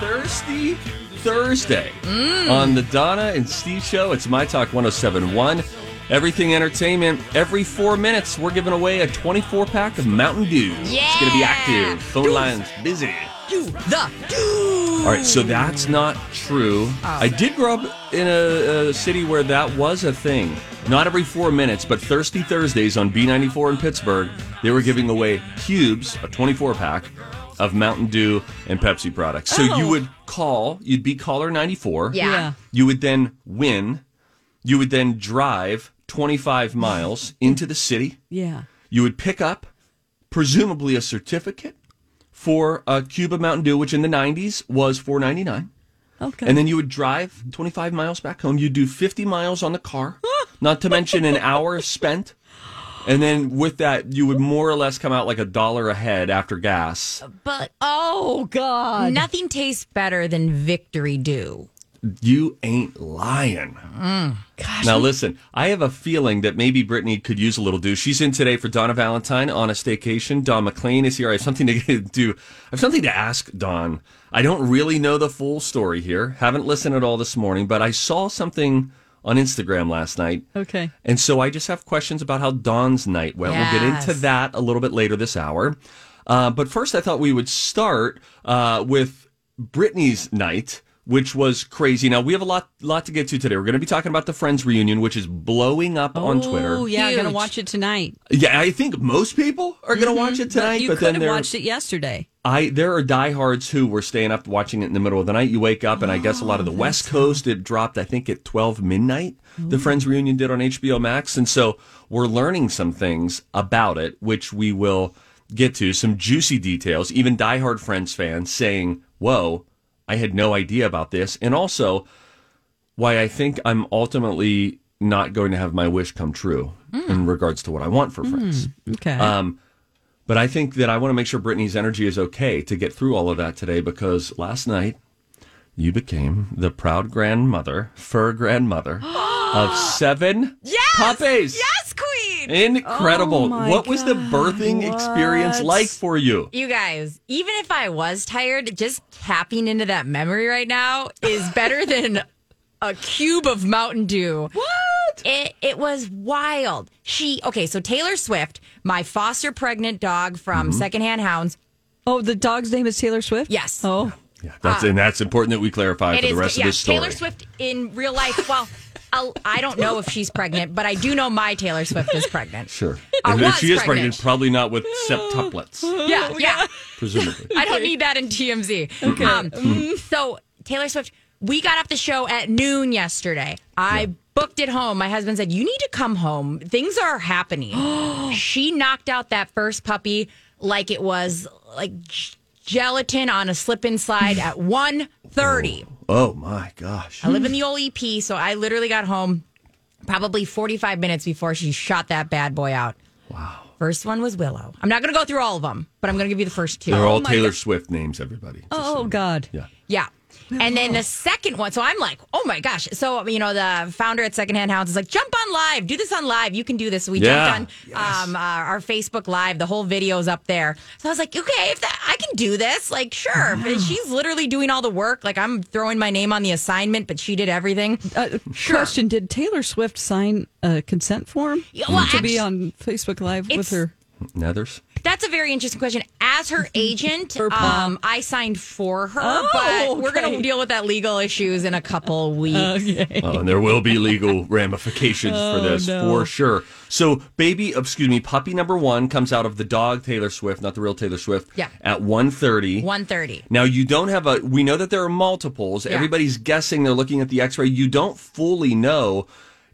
Thirsty Thursday on the Donna and Steve Show. It's My Talk 1071. Everything Entertainment. Every four minutes, we're giving away a 24 pack of Mountain Dew. It's going to be active. Phone lines busy. Do the do. All right, so that's not true. I did grow up in a, a city where that was a thing. Not every four minutes, but Thirsty Thursdays on B94 in Pittsburgh, they were giving away cubes, a 24 pack of Mountain Dew and Pepsi products. So you Oh. would call, you'd be caller 94. Yeah. Yeah. You would then win. You would then drive 25 miles into the city. Yeah. You would pick up, presumably, a certificate for a Cuba Mountain Dew, which in the 90s was 4.99. Okay. And then you would drive 25 miles back home. You'd do 50 miles on the car, not to mention an hour spent. And then with that, you would more or less come out like a dollar ahead after gas. But oh God. nothing tastes better than Victory Dew. You ain't lying. Mm. Now listen, I have a feeling that maybe Brittany could use a little do. She's in today for Donna Valentine on a staycation. Don McLean is here. I have something to do. I have something to ask Don. I don't really know the full story here. Haven't listened at all this morning, but I saw something on Instagram last night. Okay. And so I just have questions about how Dawn's night went. We'll get into that a little bit later this hour. Uh, but first, I thought we would start uh, with Brittany's night, which was crazy. Now we have a lot, lot to get to today. We're going to be talking about the Friends reunion, which is blowing up on Twitter. Oh yeah, I'm gonna watch it tonight. Yeah, I think most people are going to watch it tonight. Mm-hmm. you but could then have watched it yesterday. I there are diehards who were staying up watching it in the middle of the night. You wake up, and I guess a lot of the West Coast it dropped. I think at twelve midnight. The Friends reunion did on HBO Max, and so we're learning some things about it, which we will get to. Some juicy details. Even diehard Friends fans saying, "Whoa, I had no idea about this," and also why I think I'm ultimately not going to have my wish come true in regards to what I want for Friends. Okay. Um, but I think that I want to make sure Brittany's energy is okay to get through all of that today because last night you became the proud grandmother, fur grandmother of seven puppies. Yes, Queen. Incredible. Oh what was the God, birthing experience like for you? You guys, even if I was tired, just tapping into that memory right now is better than a cube of Mountain Dew. What? It it was wild. She okay, so Taylor Swift, my foster pregnant dog from Mm-hmm. Secondhand Hounds. oh, the dog's name is Taylor Swift. Yes. Oh. Yeah, that's and that's important that we clarify It for the is- rest yeah, of this story. Taylor Swift in real life. Well, I'll, I don't know if she's pregnant, but I do know my Taylor Swift is pregnant. Sure. I And if was she is pregnant, pregnant. probably not with septuplets, Yeah, yeah. presumably. I don't need that in TMZ. Okay. Um, so Taylor Swift, we got off the show at noon yesterday. I booked it home. My husband said, "You need to come home. Things are happening." she knocked out that first puppy like it was like gelatin on a slip and slide at 1.30. Oh my gosh. I live in the old EP, so I literally got home probably 45 minutes before she shot that bad boy out. Wow. First one was Willow. I'm not going to go through all of them, but I'm going to give you the first two. They're oh all my Taylor God. Swift names, everybody. Just Oh so- God. Yeah. Yeah. And then the second one, so I'm like, oh my gosh. So, you know, the founder at Secondhand Hounds is like, jump on live, do this on live. You can do this. So we Yeah. jumped on um, uh, our Facebook Live. The whole video's up there. So I was like, okay, if that, I can do this, like, sure. But she's literally doing all the work. Like, I'm throwing my name on the assignment, but she did everything. Uh, Question: Did Taylor Swift sign a consent form Yeah, well, to be actu- on Facebook Live with It's- her? Nethers. That's a very interesting question. As her agent, um, I signed for her, Oh, but we're going to deal with that legal issues in a couple weeks. Oh, and there will be legal ramifications for this for sure. So, baby, excuse me, puppy number one comes out of the dog Taylor Swift, not the real Taylor Swift. Yeah. At 1.30. 130. Now you don't have a. We know that there are multiples. Yeah. Everybody's guessing. They're looking at the X-ray. You don't fully know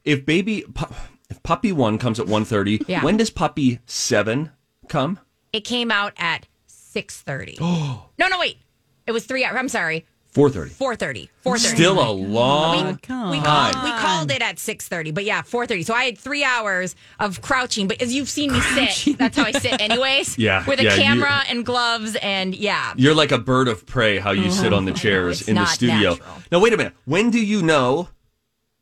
if baby pu- if puppy one comes at 1.30, Yeah. When does puppy seven come? It came out at 630. no, no, wait. It was three hours. I'm sorry. 4.30. 430. 430. Still a oh long. come we on. called, we called it at 6.30 but yeah 4.30 so i had three hours of crouching but as you've seen me sit that's how i sit anyways Yeah, with a yeah, camera and gloves and yeah You're like a bird of prey. How you sit uh-huh. on the chairs in the studio. natural. Now wait a minute. When do you know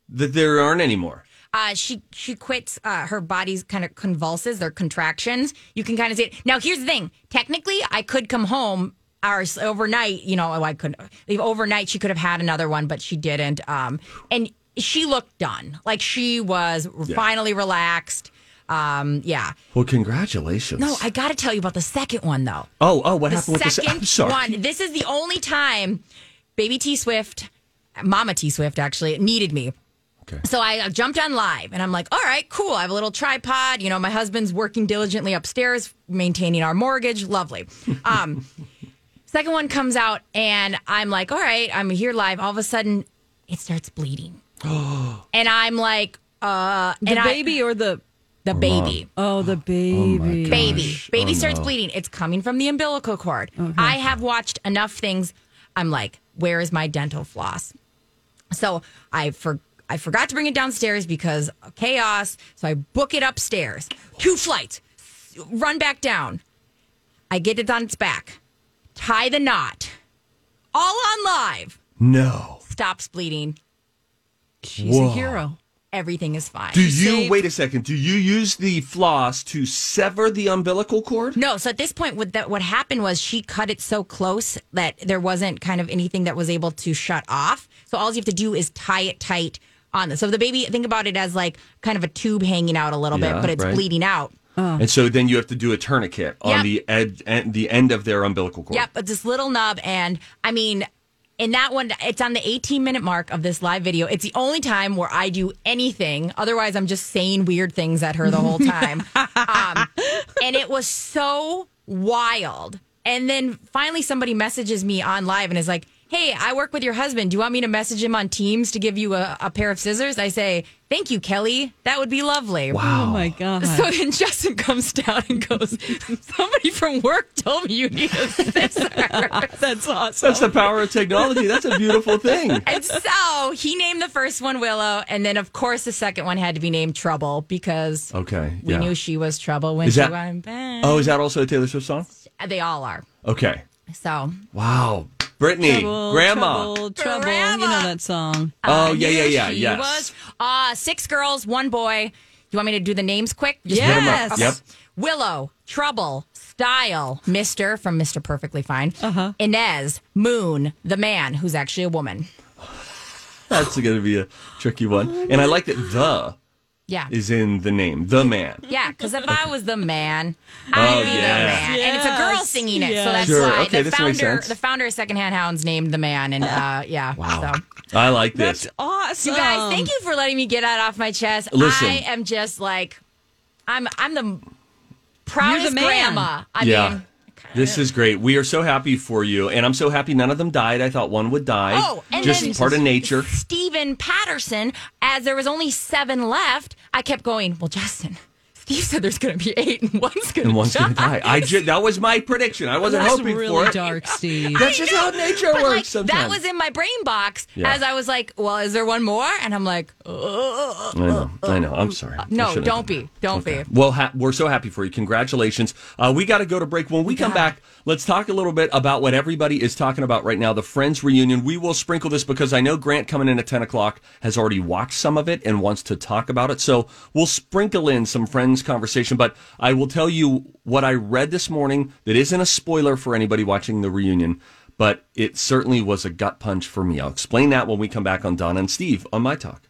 that there aren't any more? Uh, she she quits. Uh, her body's kind of convulses. They're contractions. You can kind of see it. Now, here's the thing. Technically, I could come home hours overnight. You know, I could leave overnight. She could have had another one, but she didn't. Um, and she looked done. Like she was finally relaxed. Um, yeah. Well, congratulations. No, I got to tell you about the second one though. Oh, oh, what The happened with the second se- one. This is the only time Baby T Swift, Mama T Swift actually needed me. Okay. So I jumped on live and I'm like, all right, cool. I have a little tripod. You know, my husband's working diligently upstairs, maintaining our mortgage. Lovely. Um, second one comes out and I'm like, all right, I'm here live. All of a sudden, it starts bleeding. and I'm like, uh, The and I- baby or the the baby. oh the baby. baby. Baby Oh, starts no. bleeding. It's coming from the umbilical cord. I have watched enough things. I'm like, where is my dental floss? So I for I forgot to bring it downstairs because of chaos. So I book it upstairs. Two flights. Run back down. I get it on its back. Tie the knot. All on live. No. Stops bleeding. She's Whoa. a hero. Everything is fine. Do you saved- wait a second? Do you use the floss to sever the umbilical cord? No, so at this point, what that what happened was she cut it so close that there wasn't kind of anything that was able to shut off. So all you have to do is tie it tight on this. So the baby, think about it as like kind of a tube hanging out a little Yeah, bit, but it's right. bleeding out. And so then you have to do a tourniquet on Yep. the ed, en- the end of their umbilical cord. Yep, but this little nub, and I mean, in that one, it's on the 18 minute mark of this live video. It's the only time where I do anything. Otherwise, I'm just saying weird things at her the whole time. um, and it was so wild. And then finally, somebody messages me on live and is like, Hey, I work with your husband. Do you want me to message him on Teams to give you a, a pair of scissors? I say, Thank you, Kelly. That would be lovely. Wow. Oh my god. So then Justin comes down and goes, Somebody from work told me you need a scissor. That's awesome. That's the power of technology. That's a beautiful thing. And so he named the first one Willow, and then of course the second one had to be named Trouble because Okay. we yeah. knew she was trouble when Is she that- went back. Oh, is that also a Taylor Swift song? They all are. Okay. So Wow. Brittany, Trouble, Grandma. trouble, trouble. Grandma. You know that song. Oh, I yeah, yeah, yeah. Yes. was uh, six girls, one boy. You want me to do the names quick? Just Yes. Hit 'em up. Yep. Willow, Trouble, Style, Mister from Mister Perfectly Fine, uh-huh. Inez, Moon, the man who's actually a woman. That's going to be a tricky one. And I like that the Yeah. is in the name, the man. Yeah, because if I was the man, I'd Oh, be yeah. the man, and it's a girl singing it, yes. so that's Sure, why okay, the this makes founder, sense. the founder of Secondhand Hounds, named the man, and uh, yeah. Wow. So, I like this. That's awesome. you guys, thank you for letting me get that off my chest. Listen. I am just like, I'm, I'm the proudest man. grandma. I yeah. mean, This is great. We are so happy for you, and I'm so happy none of them died. I thought one would die. Oh, and just then part of nature. Stephen Patterson, as there was only seven left, I kept going. Well, Justin, Steve said there's going to be eight, and one's going And to one's going to die. I ju- that was my prediction. I wasn't That's hoping really for it. dark, Steve. That's just how nature But works like, sometimes. that was in my brain box Yeah. as I was like, well, is there one more? And I'm like, uh, I know. I know. I'm sorry. I no, don't be. Don't be. Well, ha- we're so happy for you. Congratulations. Uh, we got to go to break. When we come back, let's talk a little bit about what everybody is talking about right now the Friends reunion. We will sprinkle this because I know Grant coming in at 10 o'clock has already watched some of it and wants to talk about it. So we'll sprinkle in some Friends conversation. But I will tell you what I read this morning that isn't a spoiler for anybody watching the reunion. But it certainly was a gut punch for me. I'll explain that when we come back on Donna and Steve on My Talk.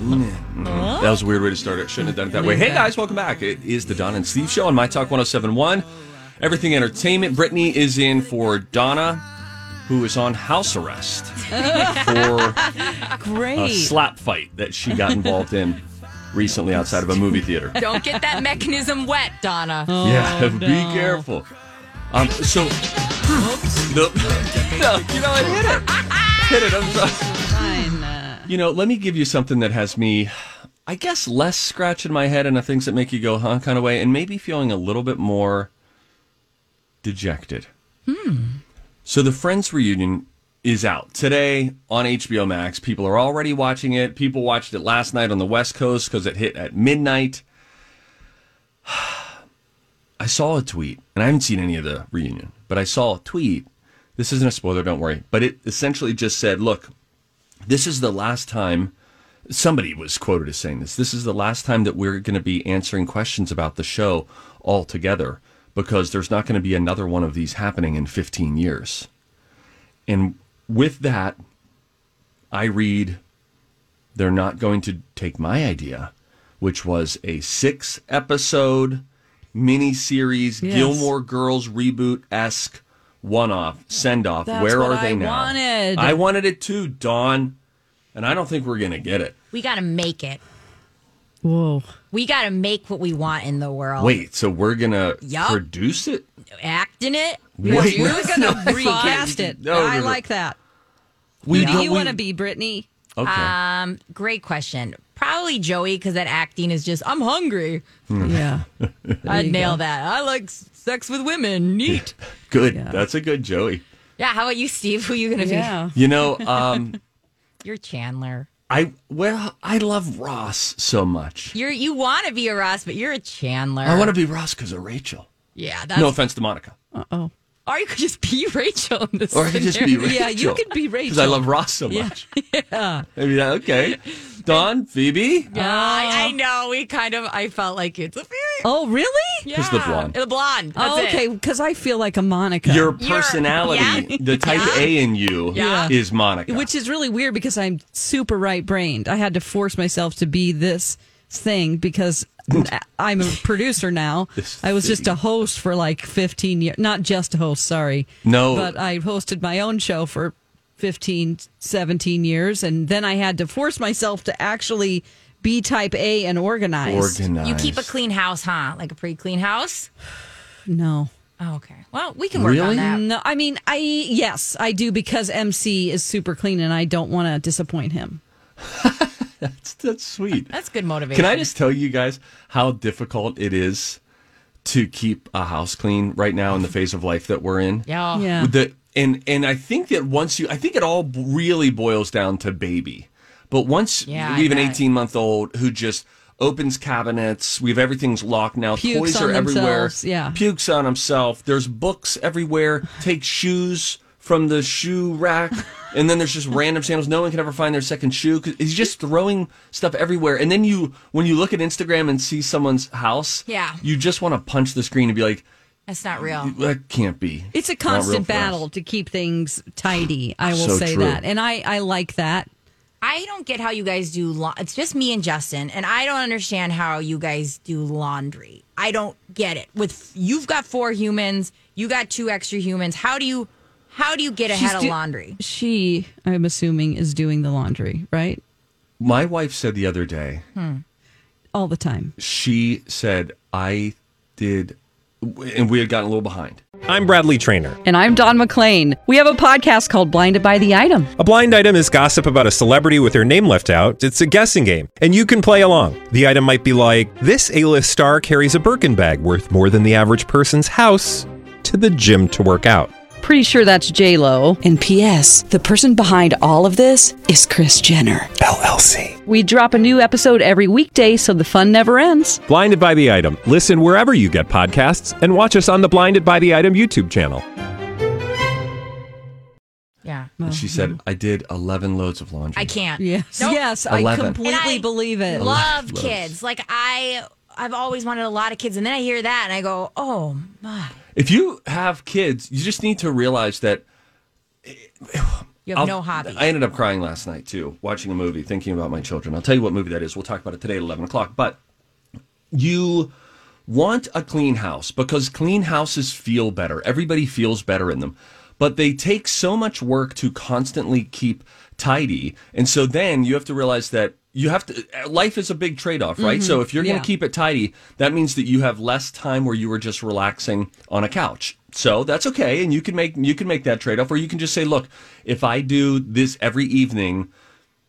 Mhm. That was a weird way to start it. Shouldn't have done it that way. Hey guys, welcome back. It is the Don and Steve Show on My Talk 1071. Everything Entertainment. Brittany is in for Donna, who is on house arrest for a Great. slap fight that she got involved in recently outside of a movie theater. Don't get that mechanism wet, Donna. Yeah, be careful. Um, so, no, no, you know, I hit it. Hit it. I'm sorry. You know, let me give you something that has me, I guess, less scratching my head and the things that make you go, huh, kind of way, and maybe feeling a little bit more dejected. Hmm. So, the Friends reunion is out today on HBO Max. People are already watching it. People watched it last night on the West Coast because it hit at midnight. I saw a tweet, and I haven't seen any of the reunion, but I saw a tweet. This isn't a spoiler, don't worry. But it essentially just said, look, this is the last time somebody was quoted as saying this. This is the last time that we're going to be answering questions about the show all together because there's not going to be another one of these happening in 15 years. And with that, I read they're not going to take my idea, which was a six episode miniseries Yes. Gilmore Girls reboot esque one off, send off. That's Where what are they I now? wanted. I wanted it too, Dawn. And I don't think we're going to get it. We got to make it. whoa. We got to make what we want in the world. Wait, so we're going to Yup. produce it? Act in it. Wait, You're no, gonna no, recast it. no, no, I no. like that. We Who do don't- you we- want to be, Brittany? Okay. Um, great question. Probably Joey because that acting is just I'm hungry. Hmm. Yeah. I'd nail go. that. I like sex with women. Neat. good. yeah. That's a good Joey. yeah. How about you, Steve? Who are you gonna Yeah. You know, um, be? You're Chandler. I well, I love Ross so much. You're you want to be a Ross, but you're a Chandler. I want to be Ross because of Rachel. Yeah. That's, No offense to Monica. Uh oh. Or you could just be Rachel in this. Or I could just be Rachel. Yeah, you could be Rachel. Because I love Ross so Yeah. much. Yeah. Maybe that, okay. Dawn, Phoebe? Yeah, I, I uh, know. We kind of. I felt like it's a very. Oh, really? Yeah. Just the blonde. The blonde. That's oh, it. okay. Because I feel like a Monica. Your personality, yeah. the type A in you, Yeah. is Monica. Which is really weird because I'm super right brained. I had to force myself to be this thing because I'm a producer now. I was just a host for like 15 years. Not just a host, sorry. No. But I hosted my own show for 15, 17 years. And then I had to force myself to actually be type A and organized. organized. You keep a clean house, huh? Like a pretty clean house. No. Oh, okay. Well, we can work Really? on that. No, I mean, I yes, I do because MC is super clean and I don't want to disappoint him. That's, that's sweet. That's good motivation. Can I just tell you guys how difficult it is to keep a house clean right now in the phase of life that we're in? Yeah. Yeah. The, and and I think that once you, I think it all really boils down to baby. But once Yeah, we have an 18 month old who just opens cabinets, we have everything's locked now. Pukes Toys on are everywhere. yeah. Pukes on himself. There's books everywhere. Takes shoes from the shoe rack. And then there's just random sandals. No one can ever find their second shoe. 'cause He's just throwing stuff everywhere. And then you, when you look at Instagram and see someone's house, Yeah. you just want to punch the screen and be like, That's not real. that can't be. It's a constant battle to keep things tidy. I will So say true. that. And I, I like that. I don't get how you guys do. La- it's just me and Justin, and I don't understand how you guys do laundry. I don't get it. With you've got four humans, you got two extra humans. How do you? How do you get She's ahead of do- laundry? She, I'm assuming, is doing the laundry, right? My wife said the other day, hmm. All the time. she said, I did, and we had gotten a little behind. I'm Bradley Trainer. And I'm Don McClain. We have a podcast called Blinded by the Item. A blind item is gossip about a celebrity with their name left out. It's a guessing game, and you can play along. The item might be like this: A-list star carries a Birkin bag worth more than the average person's house to the gym to work out. Pretty sure that's J Lo. And P.S. The person behind all of this is Kris Jenner. LLC. We drop a new episode every weekday, so the fun never ends. Blinded by the item. Listen wherever you get podcasts, and watch us on the Blinded by the Item YouTube channel. Yeah. And she said, I did 11 loads of laundry. I can't. Yes, Nope. yes, I 11. completely And I believe it. Love Loves. kids. Like I I've always wanted a lot of kids and then I hear that and I go, "Oh, my. If you have kids, you just need to realize that You have I'll- no hobby." I ended up crying last night too, watching a movie, thinking about my children. I'll tell you what movie that is. We'll talk about it today at 11 o'clock. But you want a clean house because clean houses feel better. Everybody feels better in them. But they take so much work to constantly keep tidy. And so then you have to realize that you have to, uh, life is a big trade off, right? Mm-hmm. So if you're going to keep it tidy, that means that you have less time where you were just relaxing on a couch. So that's okay. And you can make, you can make that trade off or you can just say, look, if I do this every evening,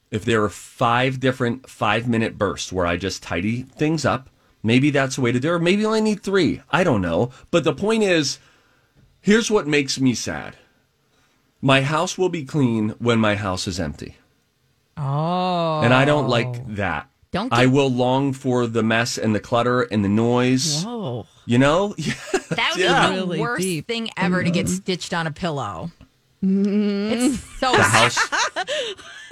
if there are five different five minute bursts where I just tidy things up, maybe that's the way to do it. Or maybe I only need three. I don't know. But the point is, here's what makes me sad. My house will be clean when my house is empty. Oh. And I don't like oh. that. Don't I will long for the mess and the clutter and the noise. Oh, You know? That would Yeah. be the Really worst deep. thing ever to get mm-hmm. stitched on a pillow. mmm It's so the house.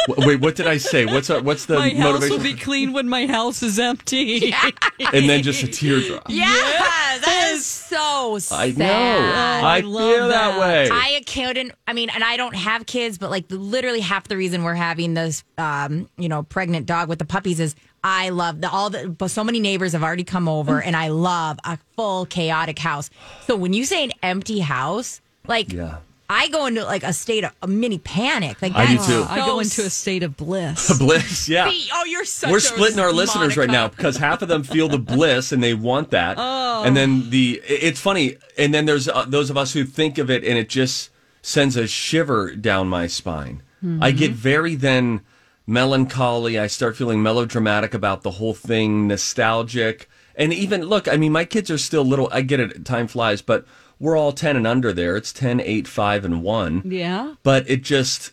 Wait, what did I say? What's our, what's the my house will be clean when my house is empty. and then just a teardrop. Yeah, that is so sad. I know. I, love feel that, that. way. I couldn't. I mean, and I don't have kids, but like literally half the reason we're having this, um, you know, pregnant dog with the puppies is I love the all the. But so many neighbors have already come over, and I love a full chaotic house. So when you say an empty house, like Yeah. I go into like a state of a mini panic. Like I do that's too. I go into a state of bliss. bliss, yeah. See, oh, you're such We're a splitting our listeners right now because half of them feel the bliss and they want that, oh. and then the it- it's funny, and then there's uh, those of us who think of it and it just sends a shiver down my spine. I get very then melancholy. I start feeling melodramatic about the whole thing, nostalgic, and even look. I mean, my kids are still little. I get it. Time flies, but we're all ten and under there. It's 10, 8, 5, and one Yeah. but it just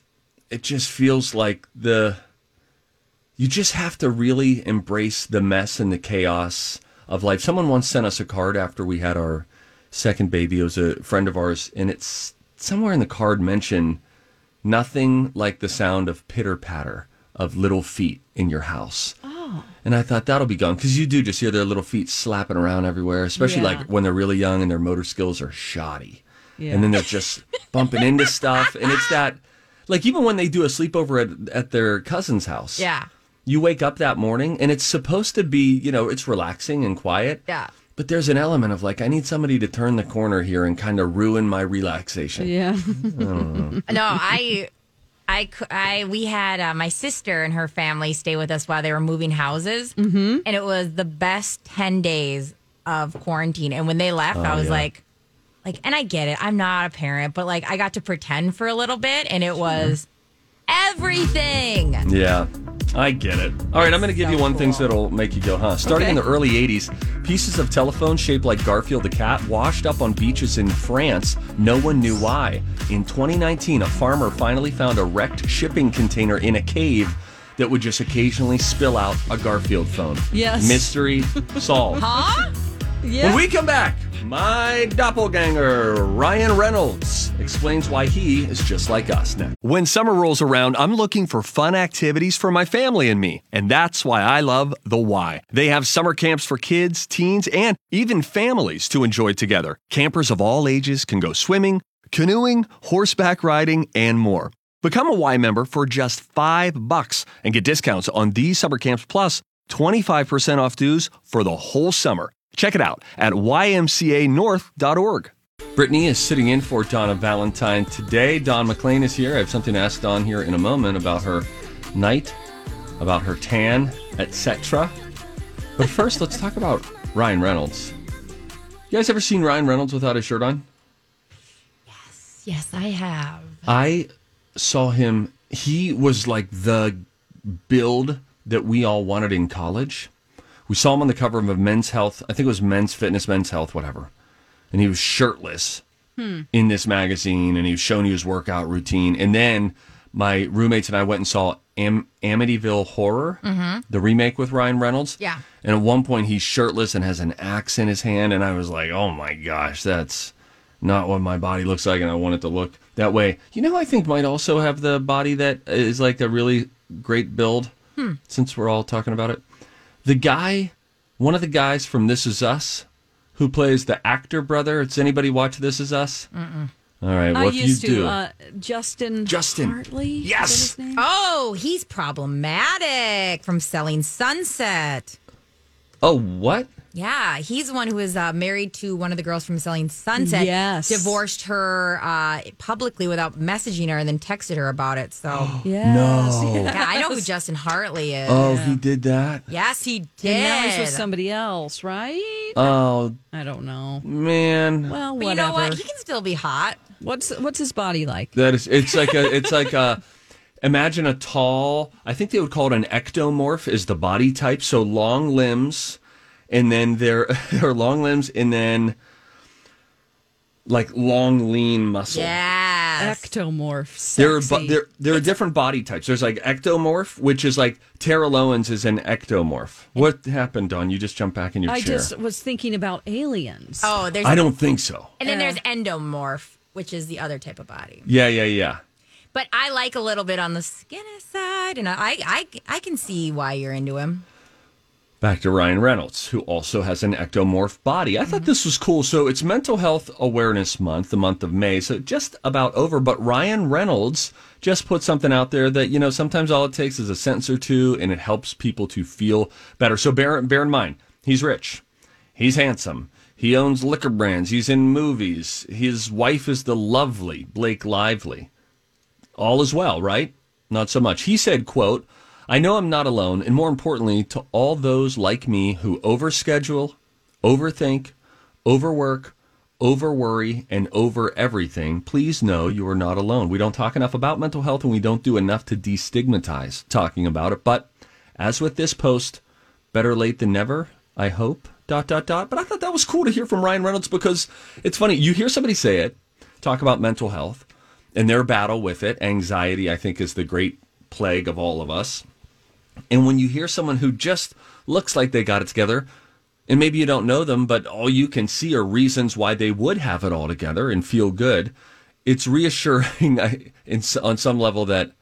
it just feels like the you just have to really embrace the mess and the chaos of life. Someone once sent us a card after we had our second baby. It was a friend of ours, and it's somewhere in the card mentioned nothing like the sound of pitter patter of little feet in your house. Oh. And I thought that'll be gone because you do just hear their little feet slapping around everywhere, especially Yeah. like when they're really young and their motor skills are shoddy. Yeah. And then they're just bumping into stuff. And it's that, like, even when they do a sleepover at, at their cousin's house. Yeah. You wake up that morning and it's supposed to be, you know, it's relaxing and quiet. Yeah. But there's an element of like, I need somebody to turn the corner here and kind of ruin my relaxation. Yeah. No, I, I, I, we had uh, my sister and her family stay with us while they were moving houses, mm-hmm. and it was the best ten days of quarantine. And when they left, I was yeah. like, like, and I get it, I'm not a parent, but like, I got to pretend for a little bit, and it was everything. Yeah, I get it. All right, I'm going to give so you one thing that'll make you go, huh? Starting in the early 80s, pieces of telephone shaped like Garfield the cat washed up on beaches in France. No one knew why. In 2019, a farmer finally found a wrecked shipping container in a cave that would just occasionally spill out a Garfield phone. Yes. Mystery solved. Huh? Yeah. When we come back, my doppelganger, Ryan Reynolds, explains why he is just like us now. When summer rolls around, I'm looking for fun activities for my family and me. And that's why I love The Y. They have summer camps for kids, teens, and even families to enjoy together. Campers of all ages can go swimming, canoeing, horseback riding, and more. Become a Y member for just five bucks and get discounts on these summer camps plus 25% off dues for the whole summer. Check it out at ymcanorth.org. Brittany is sitting in for Donna Valentine today. Don McLean is here. I have something to ask Don here in a moment about her night, about her tan, etc. But first, let's talk about Ryan Reynolds. You guys ever seen Ryan Reynolds without his shirt on? Yes, yes, I have. I saw him. He was like the build that we all wanted in college. We saw him on the cover of a Men's Health. I think it was Men's Fitness, Men's Health, whatever. And he was shirtless hmm. in this magazine, and he was showing you his workout routine. And then my roommates and I went and saw Am- Amityville Horror, mm-hmm. the remake with Ryan Reynolds. Yeah. And at one point, he's shirtless and has an axe in his hand, and I was like, "Oh my gosh, that's not what my body looks like, and I want it to look that way." You know, who I think might also have the body that is like a really great build. Hmm. Since we're all talking about it, the guy, one of the guys from This Is Us, who plays the actor brother. It's anybody watch This Is Us? Mm-mm. All right, well I if you to. do, Uh, Justin. Justin. Hartley. Yes! Oh, he's problematic from Selling Sunset. oh what? Yeah, he's the one who was uh, married to one of the girls from Selling Sunset. Yes. Divorced her uh, publicly without messaging her and then texted her about it. So, Yes. No. yeah, I know who Justin Hartley is. Oh, he did that. Yes, he did. And now he's with somebody else, right? Oh I don't know. man, Well, But whatever. you know what? He can still be hot. What's what's his body like? That is, it's like a, it's like a. Imagine a tall. I think they would call it an ectomorph. Is the body type so long limbs, and then their their long limbs, and then like long lean muscle. Yes. Ectomorph. There are there there are different body types. There's like ectomorph, which is like Terrell Owens is an ectomorph. What happened, Don? You just jumped back in your I chair. I just was thinking about aliens. Oh, there's I don't think so. and then Yeah. there's endomorph, which is the other type of body. Yeah, yeah, yeah. But I like a little bit on the skinny side, and I I I can see why you're into him. Back to Ryan Reynolds, who also has an ectomorph body. I thought this was cool. So it's Mental Health Awareness Month, the month of May. So just about over. But Ryan Reynolds just put something out there that, you know, sometimes all it takes is a sentence or two and it helps people to feel better. So bear, bear in mind, he's rich, he's handsome, he owns liquor brands, he's in movies, his wife is the lovely Blake Lively all is well, right? Not so much. He said, quote, I know I'm not alone, and more importantly, to all those like me who overschedule, overthink, overwork, overworry, and over everything, please know you are not alone. We don't talk enough about mental health and we don't do enough to destigmatize talking about it. But as with this post, better late than never, I hope. Dot dot dot. But I thought that was cool to hear from Ryan Reynolds because it's funny. You hear somebody say it, talk about mental health and their battle with it. Anxiety, I think, is the great plague of all of us. And when you hear someone who just looks like they got it together, and maybe you don't know them, but all you can see are reasons why they would have it all together and feel good, it's reassuring I- in, s- on some level that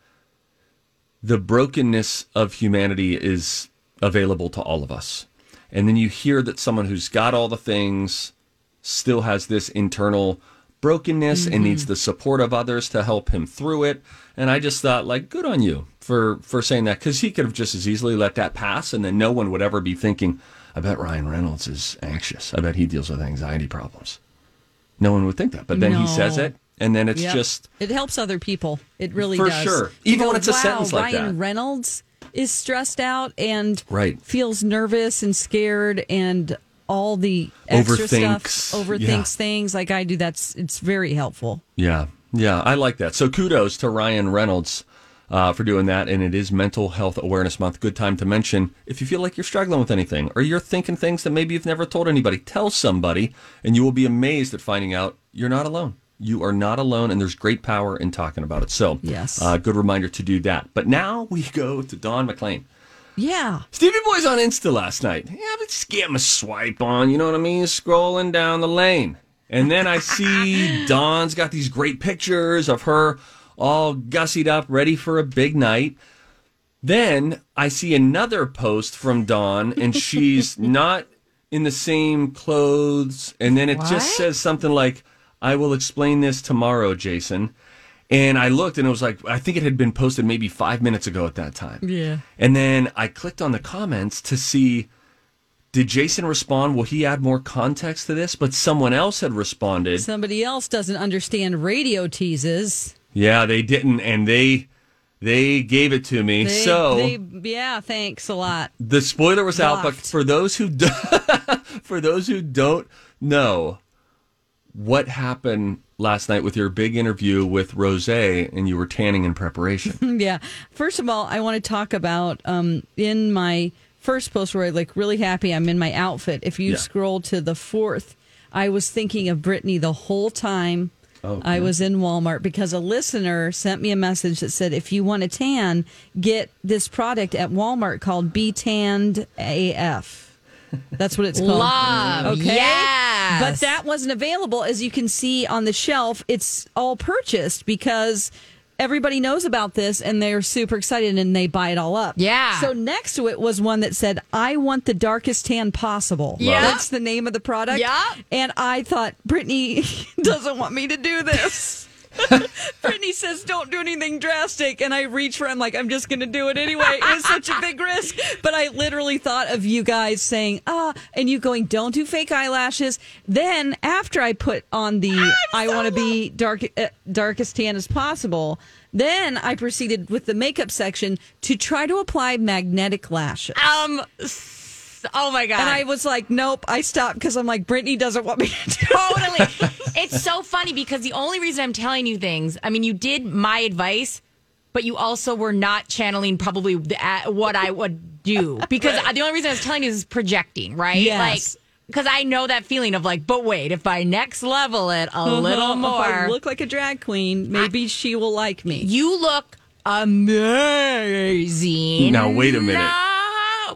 the brokenness of humanity is available to all of us. And then you hear that someone who's got all the things still has this internal brokenness and needs mm-hmm. the support of others to help him through it. And I just thought, like, good on you for for saying that because he could have just as easily let that pass, and then no one would ever be thinking, "I bet Ryan Reynolds is anxious. I bet he deals with anxiety problems." No one would think that, but then he says it, and then it's Yep. just it helps other people. It really For does. sure. Even go, when it's a wow, sentence like Ryan that." Reynolds is stressed out and Right. feels nervous and scared and all the extra Overthinks. stuff overthinks Yeah. things like I do. That's it's very helpful. Yeah, yeah, I like that. So kudos to Ryan Reynolds uh, for doing that. And it is Mental Health Awareness Month. Good time to mention if you feel like you're struggling with anything or you're thinking things that maybe you've never told anybody, tell somebody, and you will be amazed at finding out you're not alone. You are not alone, and there's great power in talking about it. So, Yes. uh, good reminder to do that. But now we go to Don McLean. Yeah. Stevie Boy's on Insta last night. Yeah, but just get him a swipe on, you know what I mean? Scrolling down the lane. And then I see Dawn's got these great pictures of her all gussied up, ready for a big night. Then I see another post from Dawn, and she's not in the same clothes. And then it What? just says something like, I will explain this tomorrow, Jason. And I looked and it was like, I think it had been posted maybe five minutes ago at that time. Yeah. And then I clicked on the comments to see Did Jason respond? Will he add more context to this? But someone else had responded. Somebody else doesn't understand radio teases. Yeah, they didn't, and they they gave it to me. They, so they, yeah, thanks a lot. the spoiler was out, but for those who do, for those who don't know, what happened last night with your big interview with Rose, and you were tanning in preparation. Yeah. First of all, I want to talk about um, in my first post where I like really happy I'm in my outfit. If you Yeah. scroll to the fourth, I was thinking of Brittany the whole time. Oh, I was in Walmart because a listener sent me a message that said, if you want a tan, get this product at Walmart called Be Tanned AF. That's what it's called. Love. Okay. Yes. But that wasn't available. As you can see on the shelf, it's all purchased because everybody knows about this and they're super excited and they buy it all up. Yeah. So next to it was one that said, I want the darkest tan possible. Yeah. That's the name of the product. Yeah. And I thought, Brittany doesn't want me to do this. Brittany says, "Don't do anything drastic," and I reach for. I'm like, "I'm just going to do it anyway." It was such a big risk, but I literally thought of you guys saying, "Ah," and you going, "Don't do fake eyelashes." Then after I put on the, I want to be dark, uh, darkest tan as possible. Then I proceeded with the makeup section to try to apply magnetic lashes. Um. S- Oh my god. And I was like, nope, I stopped because I'm like, Brittany doesn't want me to do totally. it's so funny because the only reason I'm telling you things, I mean, you did my advice, but you also were not channeling probably the, uh, what I would do because the only reason I was telling you is projecting, right? Yes. Like, because I know that feeling of like, but wait, if I next level it a little If I more, look like a drag queen, maybe she will like me. you look amazing. Now, wait a minute. No,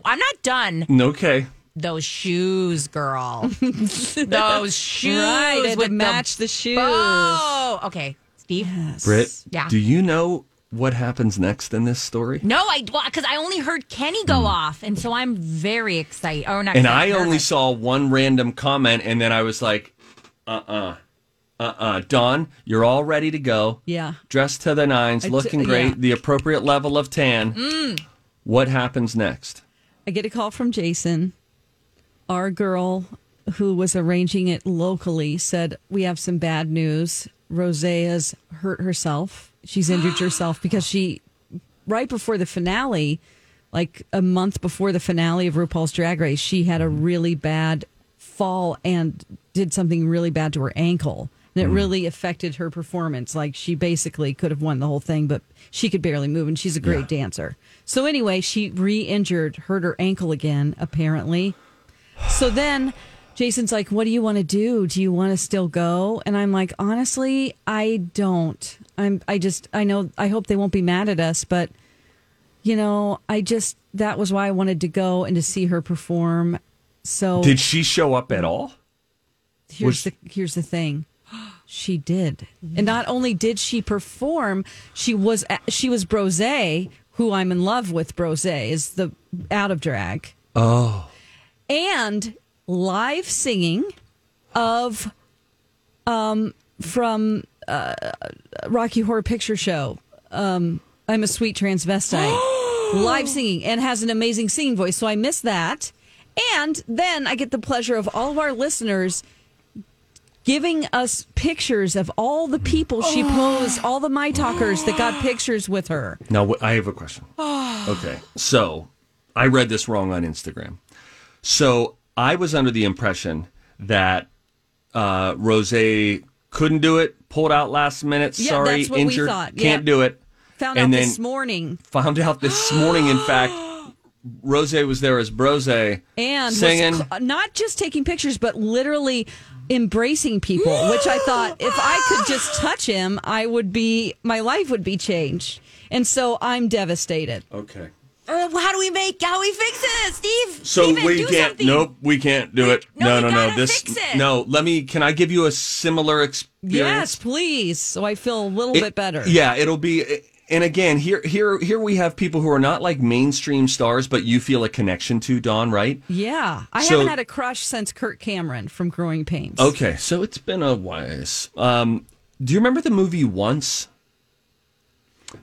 I'm not done. okay. Those shoes, girl. Those shoes Right, and to match the shoes. Oh, okay, Steve. Britt, Yeah. do you know what happens next in this story? No, I because I only heard Kenny go off, and so I'm very excited. Oh, not, And excited, I only nervous. saw one random comment, and then I was like, uh uh-uh, uh, uh Dawn, you're all ready to go. Yeah. Dressed to the nines, I t- looking great, yeah. the appropriate level of tan. Mm. What happens next? I get a call from Jason. Our girl who was arranging it locally said, We have some bad news. Rosé's hurt herself. She's injured herself because she, right before the finale, like a month before the finale of RuPaul's Drag Race, she had a mm-hmm. really bad fall and did something really bad to her ankle. And it mm-hmm. really affected her performance. Like she basically could have won the whole thing, but she could barely move, and she's a great dancer. So anyway, she re-injured, hurt her ankle again, apparently. So then Jason's like, "What do you want to do? Do you want to still go?" And I'm like, "Honestly, I don't. I'm I just I know I hope they won't be mad at us, but you know, I just that was why I wanted to go and to see her perform. So Did she show up at all? here's was- the here's the thing. She did. And not only did she perform, she was she was Brose, who I'm in love with. Brose is the out of drag. Oh. and live singing of um from uh, Rocky Horror Picture Show. Um, I'm a sweet transvestite. live singing and has an amazing singing voice. So I miss that. And then I get the pleasure of all of our listeners giving us pictures of all the people she posed, all the my talkers that got pictures with her. Now, I have a question. okay. So, I read this wrong on Instagram. So, I was under the impression that uh, Rose couldn't do it, pulled out last minute, Yeah, sorry, that's what we injured, thought. can't Yeah. do it. Found And out this morning. found out this morning, in fact, Rose was there as Brose and singing. cl- not just taking pictures but literally embracing people which i thought if i could just touch him i would be my life would be changed and so i'm devastated okay. Uh, how do we make? How we fix it, Steve? So Steven, we do can't. something. Nope, we can't do it. no, No, no, no. This. fix it. No, let me. Can I give you a similar experience? yes please so i feel a little It- bit better Yeah, it'll be. And again, here, here, here we have people who are not like mainstream stars, but you feel a connection to Dawn, right? yeah i So- haven't had a crush since kirk cameron from growing pains Okay, so it's been a while. Um, do you remember the movie Once?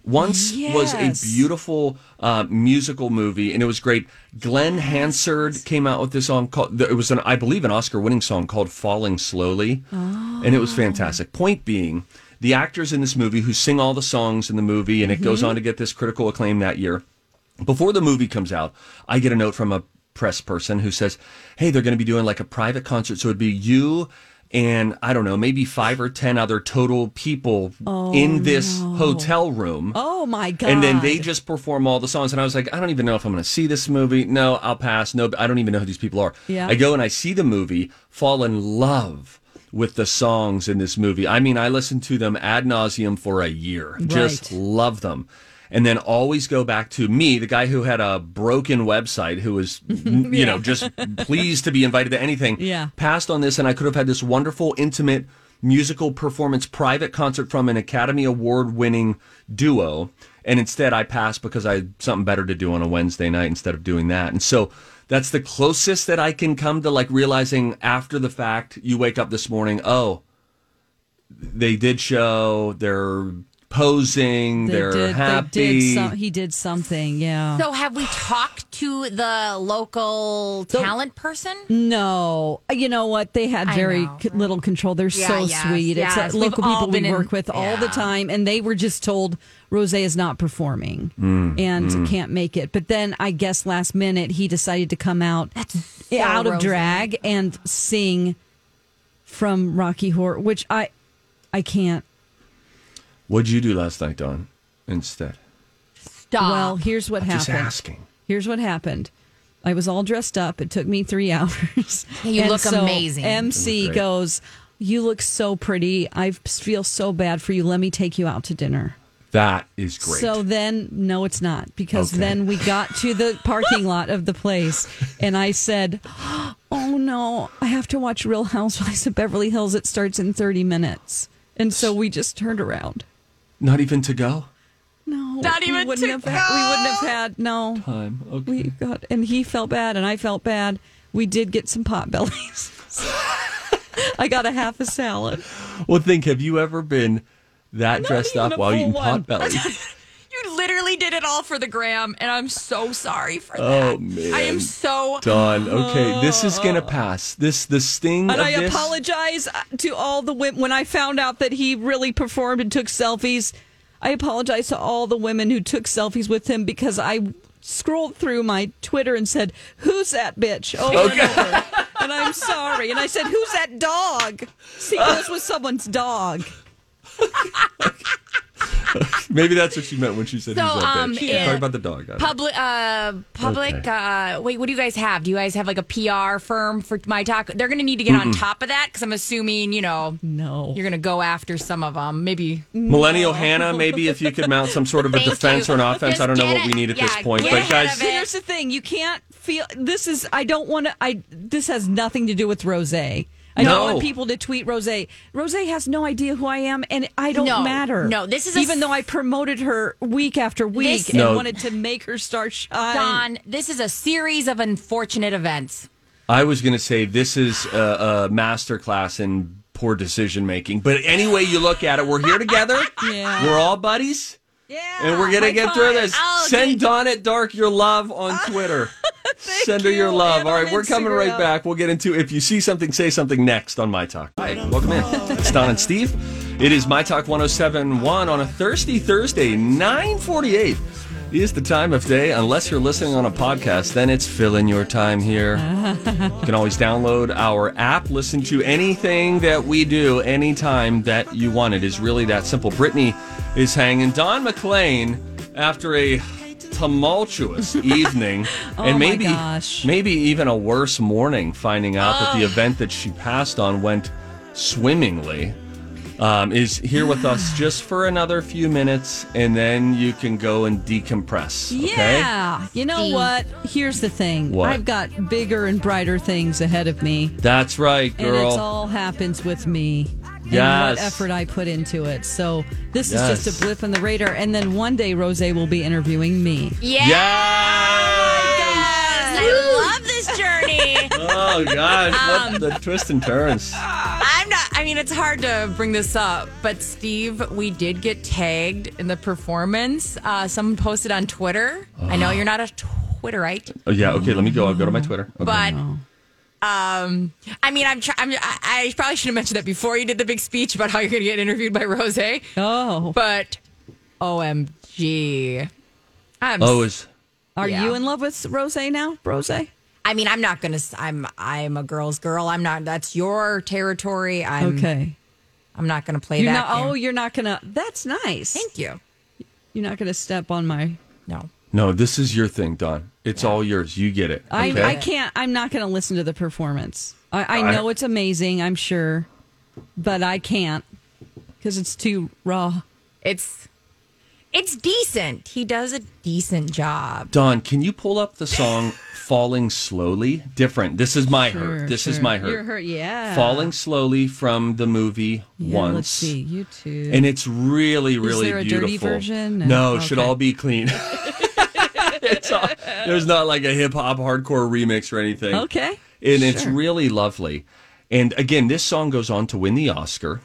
once was a beautiful uh, musical movie, and it was great. Glen Hansard came out with this song called. It was an, I believe, an Oscar-winning song called "Falling Slowly," and it was fantastic. Point being, the actors in this movie who sing all the songs in the movie, and it goes mm-hmm. on to get this critical acclaim that year. Before the movie comes out, I get a note from a press person who says, "Hey, they're going to be doing like a private concert, so it'd be you." And I don't know, maybe five or ten other total people oh, in this hotel room. Oh my god! And then they just perform all the songs. And I was like, I don't even know if I'm going to see this movie. No, I'll pass. No, I don't even know who these people are. Yeah. I go and I see the movie, fall in love with the songs in this movie. I mean, I listened to them ad nauseum for a year. Just love them. And then always go back to me, the guy who had a broken website, who was, you know, just pleased to be invited to anything. Yeah. Passed on this, and I could have had this wonderful, intimate musical performance private concert from an Academy Award winning duo. And instead, I passed because I had something better to do on a Wednesday night instead of doing that. And so that's the closest that I can come to like realizing after the fact, you wake up this morning, oh, they did show, they're posing, They they are did, happy. They did some, he did something. Yeah. So have we talked to the local talent person? No, you know what? They had very know, c- little control. They're Yeah, so yes, sweet. yes. It's uh, local people we been in- work with all the time, and they were just told Rosé is not performing Mm, and can't make it. But then I guess last minute he decided to come out so out of drag and sing from Rocky Horror, which I I can't. What'd you do last night, Don? instead? Stop. Well, here's what I'm just happened. asking. Here's what happened. I was all dressed up. It took me three hours. You And look so amazing. MC look goes, You look so pretty. I feel so bad for you. Let me take you out to dinner. That is great. So then, no, it's not because Okay. then we got to the parking lot of the place and I said, Oh no, I have to watch Real Housewives of Beverly Hills. It starts in 30 minutes. And so we just turned around. Not even to go No, Not even to have had, we wouldn't have had no. time. Okay. We got and he felt bad and I felt bad. We did get some pot bellies. I got a half a salad. Well, think, have you ever been that dressed up while eating one. Potbelly? did it all for the gram, and I'm so sorry for Oh, that. man. I am so. done. okay, this is gonna pass. This the sting And I this. apologize to all the women when I found out that he really performed and took selfies. I apologize to all the women who took selfies with him because I scrolled through my Twitter and said, "Who's that bitch?" over and over. And I'm sorry. And I said, "Who's that dog?" See, this was someone's dog. Maybe that's what she meant when she said So, he's that um, bitch. yeah. Talk about the dog. Got. Public, uh, public. Okay. Uh, wait, what do you guys have? Do you guys have like a PR firm for my talk? They're going to need to get on top of that because I'm assuming you know No. you're going to go after some of them. Maybe Millennial Hannah, maybe if you could mount some sort of a defense you. or an offense. Just I don't know get what we need at this point. But ahead guys. Here's the thing: you can't feel. This is. I don't want to. I. This has nothing to do with Rosé. I No. don't want people to tweet Rosé. Rosé has no idea who I am, and I don't No, matter. no, this is even s- though I promoted her week after week This- and No. wanted to make her star shine. Don. This is a series of unfortunate events. I was going to say this is a, a master class in poor decision making. But any way you look at it, we're here together. Yeah. We're all buddies. Yeah, And we're gonna high get through five. this. Oh, Send dude. Dawn at Dark your love on Twitter. Send her your love. All right, we're coming right back. We'll get into if you see something, say something next on My Talk. Hi, welcome in. It's Don and Steve. It is My Talk 1071 on a thirsty Thursday, 948 is the time of day. Unless you're listening on a podcast, then it's fill in your time here. You can always download our app, listen to anything that we do anytime that you want. It is really that simple. Brittany is hanging. Don McLean, after a tumultuous evening and Oh my maybe maybe even a worse morning finding out that the event that she passed on went swimmingly um, is here with us just for another few minutes and then you can go and decompress okay Yeah. You know what? Here's the thing. What? I've got bigger and brighter things ahead of me. that's right And it all happens with me. And Yes. what effort I put into it. So this Yes. is just a blip in the radar. And then one day Rosé will be interviewing me. Yeah. yes I love this journey. oh gosh Um, what the twists and turns I'm not. I mean, it's hard to bring this up, but Steve, we did get tagged in the performance. Uh, someone posted on Twitter. I know you're not a Twitterite, Oh, yeah. Okay. Let me go. I'll go to my Twitter. Okay. but um, I mean, I'm, try- I'm I, I probably should have mentioned that before you did the big speech about how you're going to get interviewed by Rosé. Oh, But OMG, I'm. oh, is are yeah. you in love with Rosé now, Rosé? I mean, I'm not gonna. s- I'm. I'm a girl's girl. I'm not. That's your territory. I'm. Okay. I'm not gonna play You're that. not. game. Oh, you're not gonna. That's nice. thank you. You're not gonna step on my. No. No. This is your thing, Don. It's all yours. You get it. I, okay? I can't. I'm not going to listen to the performance. I, I I- know it's amazing. I'm sure, but I can't because it's too raw. It's. It's decent. He does a decent job. Don, can you pull up the song "Falling Slowly"? Different. This is my hurt. This is sure. my hurt. You're hurt. Yeah. Falling slowly from the movie Yeah, once. Let's see. You too. And it's really, really there a beautiful. dirty version? No, No. it should Okay. all be clean. it's all, there's not like a hip hop hardcore remix or anything. Okay. And it's really lovely. And again, this song goes on to win the Oscar.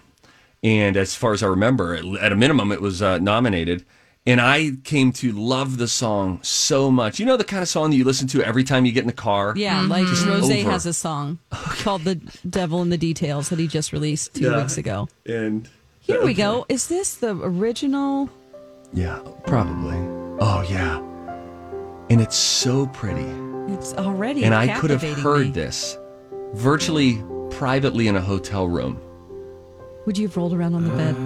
And as far as I remember, at a minimum, it was uh, nominated. And I came to love the song so much. You know the kind of song that you listen to every time you get in the car? yeah, like Rosé over. has a song called "The Devil in the Details" that he just released two Yeah. weeks ago. And Here we go. Is this the original? Yeah, probably. Oh, yeah. And it's so pretty. It's already. and I could have heard me. this virtually privately in a hotel room. Would you have rolled around on the bed? I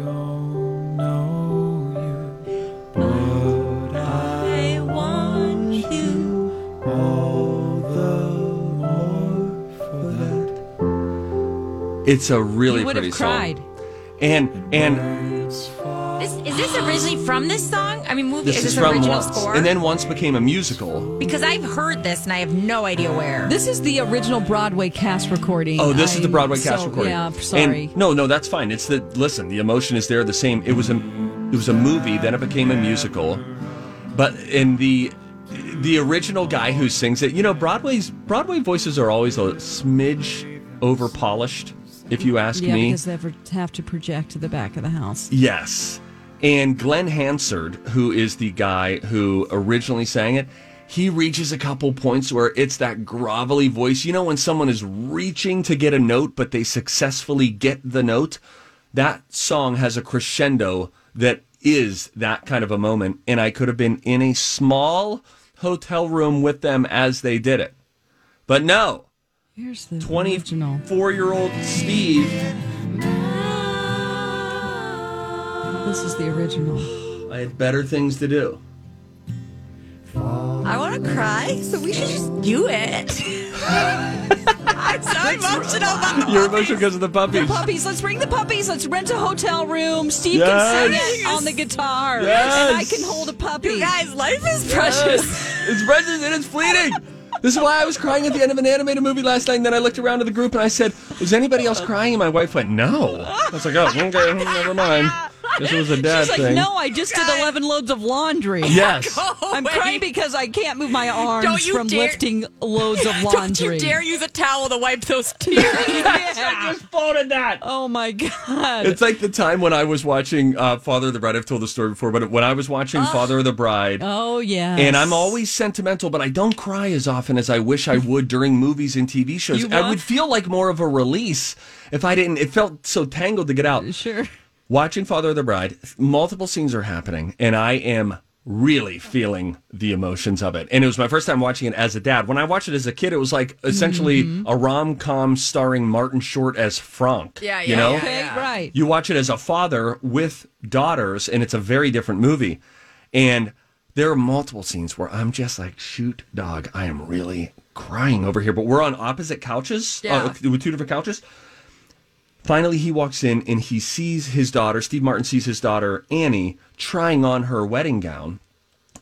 don't know you, but I want you. All the more for that. It's a really you would pretty have cried. song. And and This, is this originally from this song? I mean, movie. this is is this from original once, score? and then once became a musical. because I've heard this and I have no idea where. This is the original Broadway cast recording. Oh, this is the I- Broadway cast so- recording. Yeah, sorry. And no, no, that's fine. It's the listen. The emotion is there. The same. It was a it was a movie. Then it became a musical. But in the the original guy who sings it, you know, Broadway's Broadway voices are always a smidge over polished. If you ask yeah, me, because they ever have to project to the back of the house. Yes. And Glen Hansard, who is the guy who originally sang it, he reaches a couple points where it's that grovelly voice. You know, when someone is reaching to get a note, but they successfully get the note? That song has a crescendo that is that kind of a moment. And I could have been in a small hotel room with them as they did it. But no, Here's the original. 24 year old Steve. This is the original. I had better things to do. I want to cry, so we should just do it. I'm so emotional about You're emotional because of the puppies. Puppies, let's bring the puppies. Let's rent a hotel room. Steve Yes. can sing it on the guitar. Yes. And I can hold a puppy. You guys, life is precious. It's precious and it's fleeting. This is why I was crying at the end of an animated movie last night. And then I looked around to the group and I said, "Was anybody else crying?" And my wife went, "No." I was like, "Oh, okay, never mind." This was a dad She's like, no, I just did 11 loads of laundry. Yes. I'm crying because I can't move my arms Don't you from dare- lifting loads of laundry. Don't you dare use a towel to wipe those tears. I just folded that. Oh my God. It's like the time when I was watching uh, Father of the Bride. I've told the story before, but when I was watching Father of the Bride, oh, yeah. And I'm always sentimental, but I don't cry as often as I wish I would during movies and TV shows. You I would feel like more of a release if I didn't. It felt so tangled to get out. Sure. Watching Father of the Bride, multiple scenes are happening, and I am really feeling the emotions of it. And it was my first time watching it as a dad. When I watched it as a kid, it was like essentially Mm-hmm. a rom com starring Martin Short as Frank. Yeah, You yeah, know? yeah. Okay, right. You watch it as a father with daughters, and it's a very different movie. And there are multiple scenes where I'm just like, shoot, dog, I am really crying over here. But we're on opposite couches Yeah. uh, with two different couches. Finally, he walks in and he sees his daughter, Steve Martin sees his daughter, Annie, trying on her wedding gown.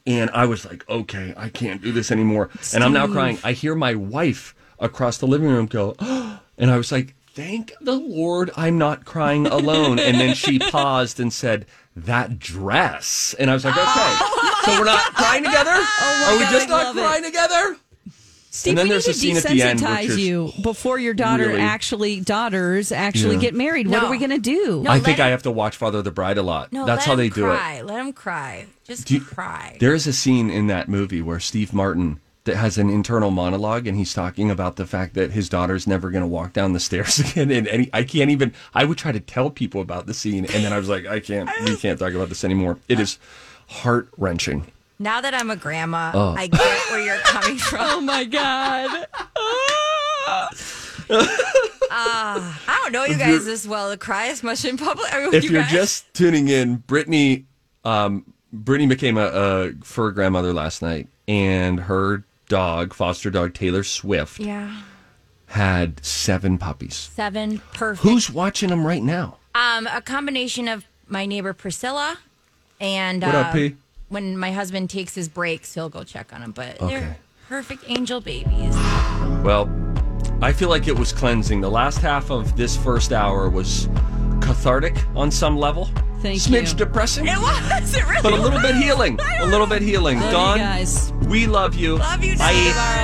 And I was like, okay, I can't do this anymore. And I'm now crying. I hear my wife across the living room go, and I was like, thank the Lord I'm not crying alone. and then she paused and said, that dress. And I was like, okay. Oh so we're not crying together? Oh Are we God, just I not love it. crying together? Steve, and then we there's need a to scene at the end, which desensitize you before your daughter really- actually daughters actually Yeah. get married. What No. are we going to do? No, I let think I have to watch Father of the Bride a lot. No, That's how him they do it. cry. Let him cry. Just you- cry. There is a scene in that movie where Steve Martin that has an internal monologue and he's talking about the fact that his daughter's never going to walk down the stairs again and, and he, I can't even I would try to tell people about the scene and then I was like I can't we can't talk about this anymore. It is heart-wrenching. Now that I'm a grandma, Oh. I get where you're coming from. Oh my god! I don't know you guys as well to cry as much in public. I mean, If you you're guys. just tuning in, Brittany um Brittany became a, a fur grandmother last night and her dog, foster dog Taylor Swift, yeah, had 7 puppies. seven perfect. Who's watching them right now? Um, a combination of my neighbor Priscilla and What uh, up, P? When my husband takes his breaks, he'll go check on them. But Okay. they're perfect angel babies. Well, I feel like it was cleansing. The last half of this first hour was cathartic on some level. Thank you. Smidge you. depressing, It was. It really but a little was. bit healing. A little bit healing. Love you Dawn, guys. we love you. Love you, Bye. Steve.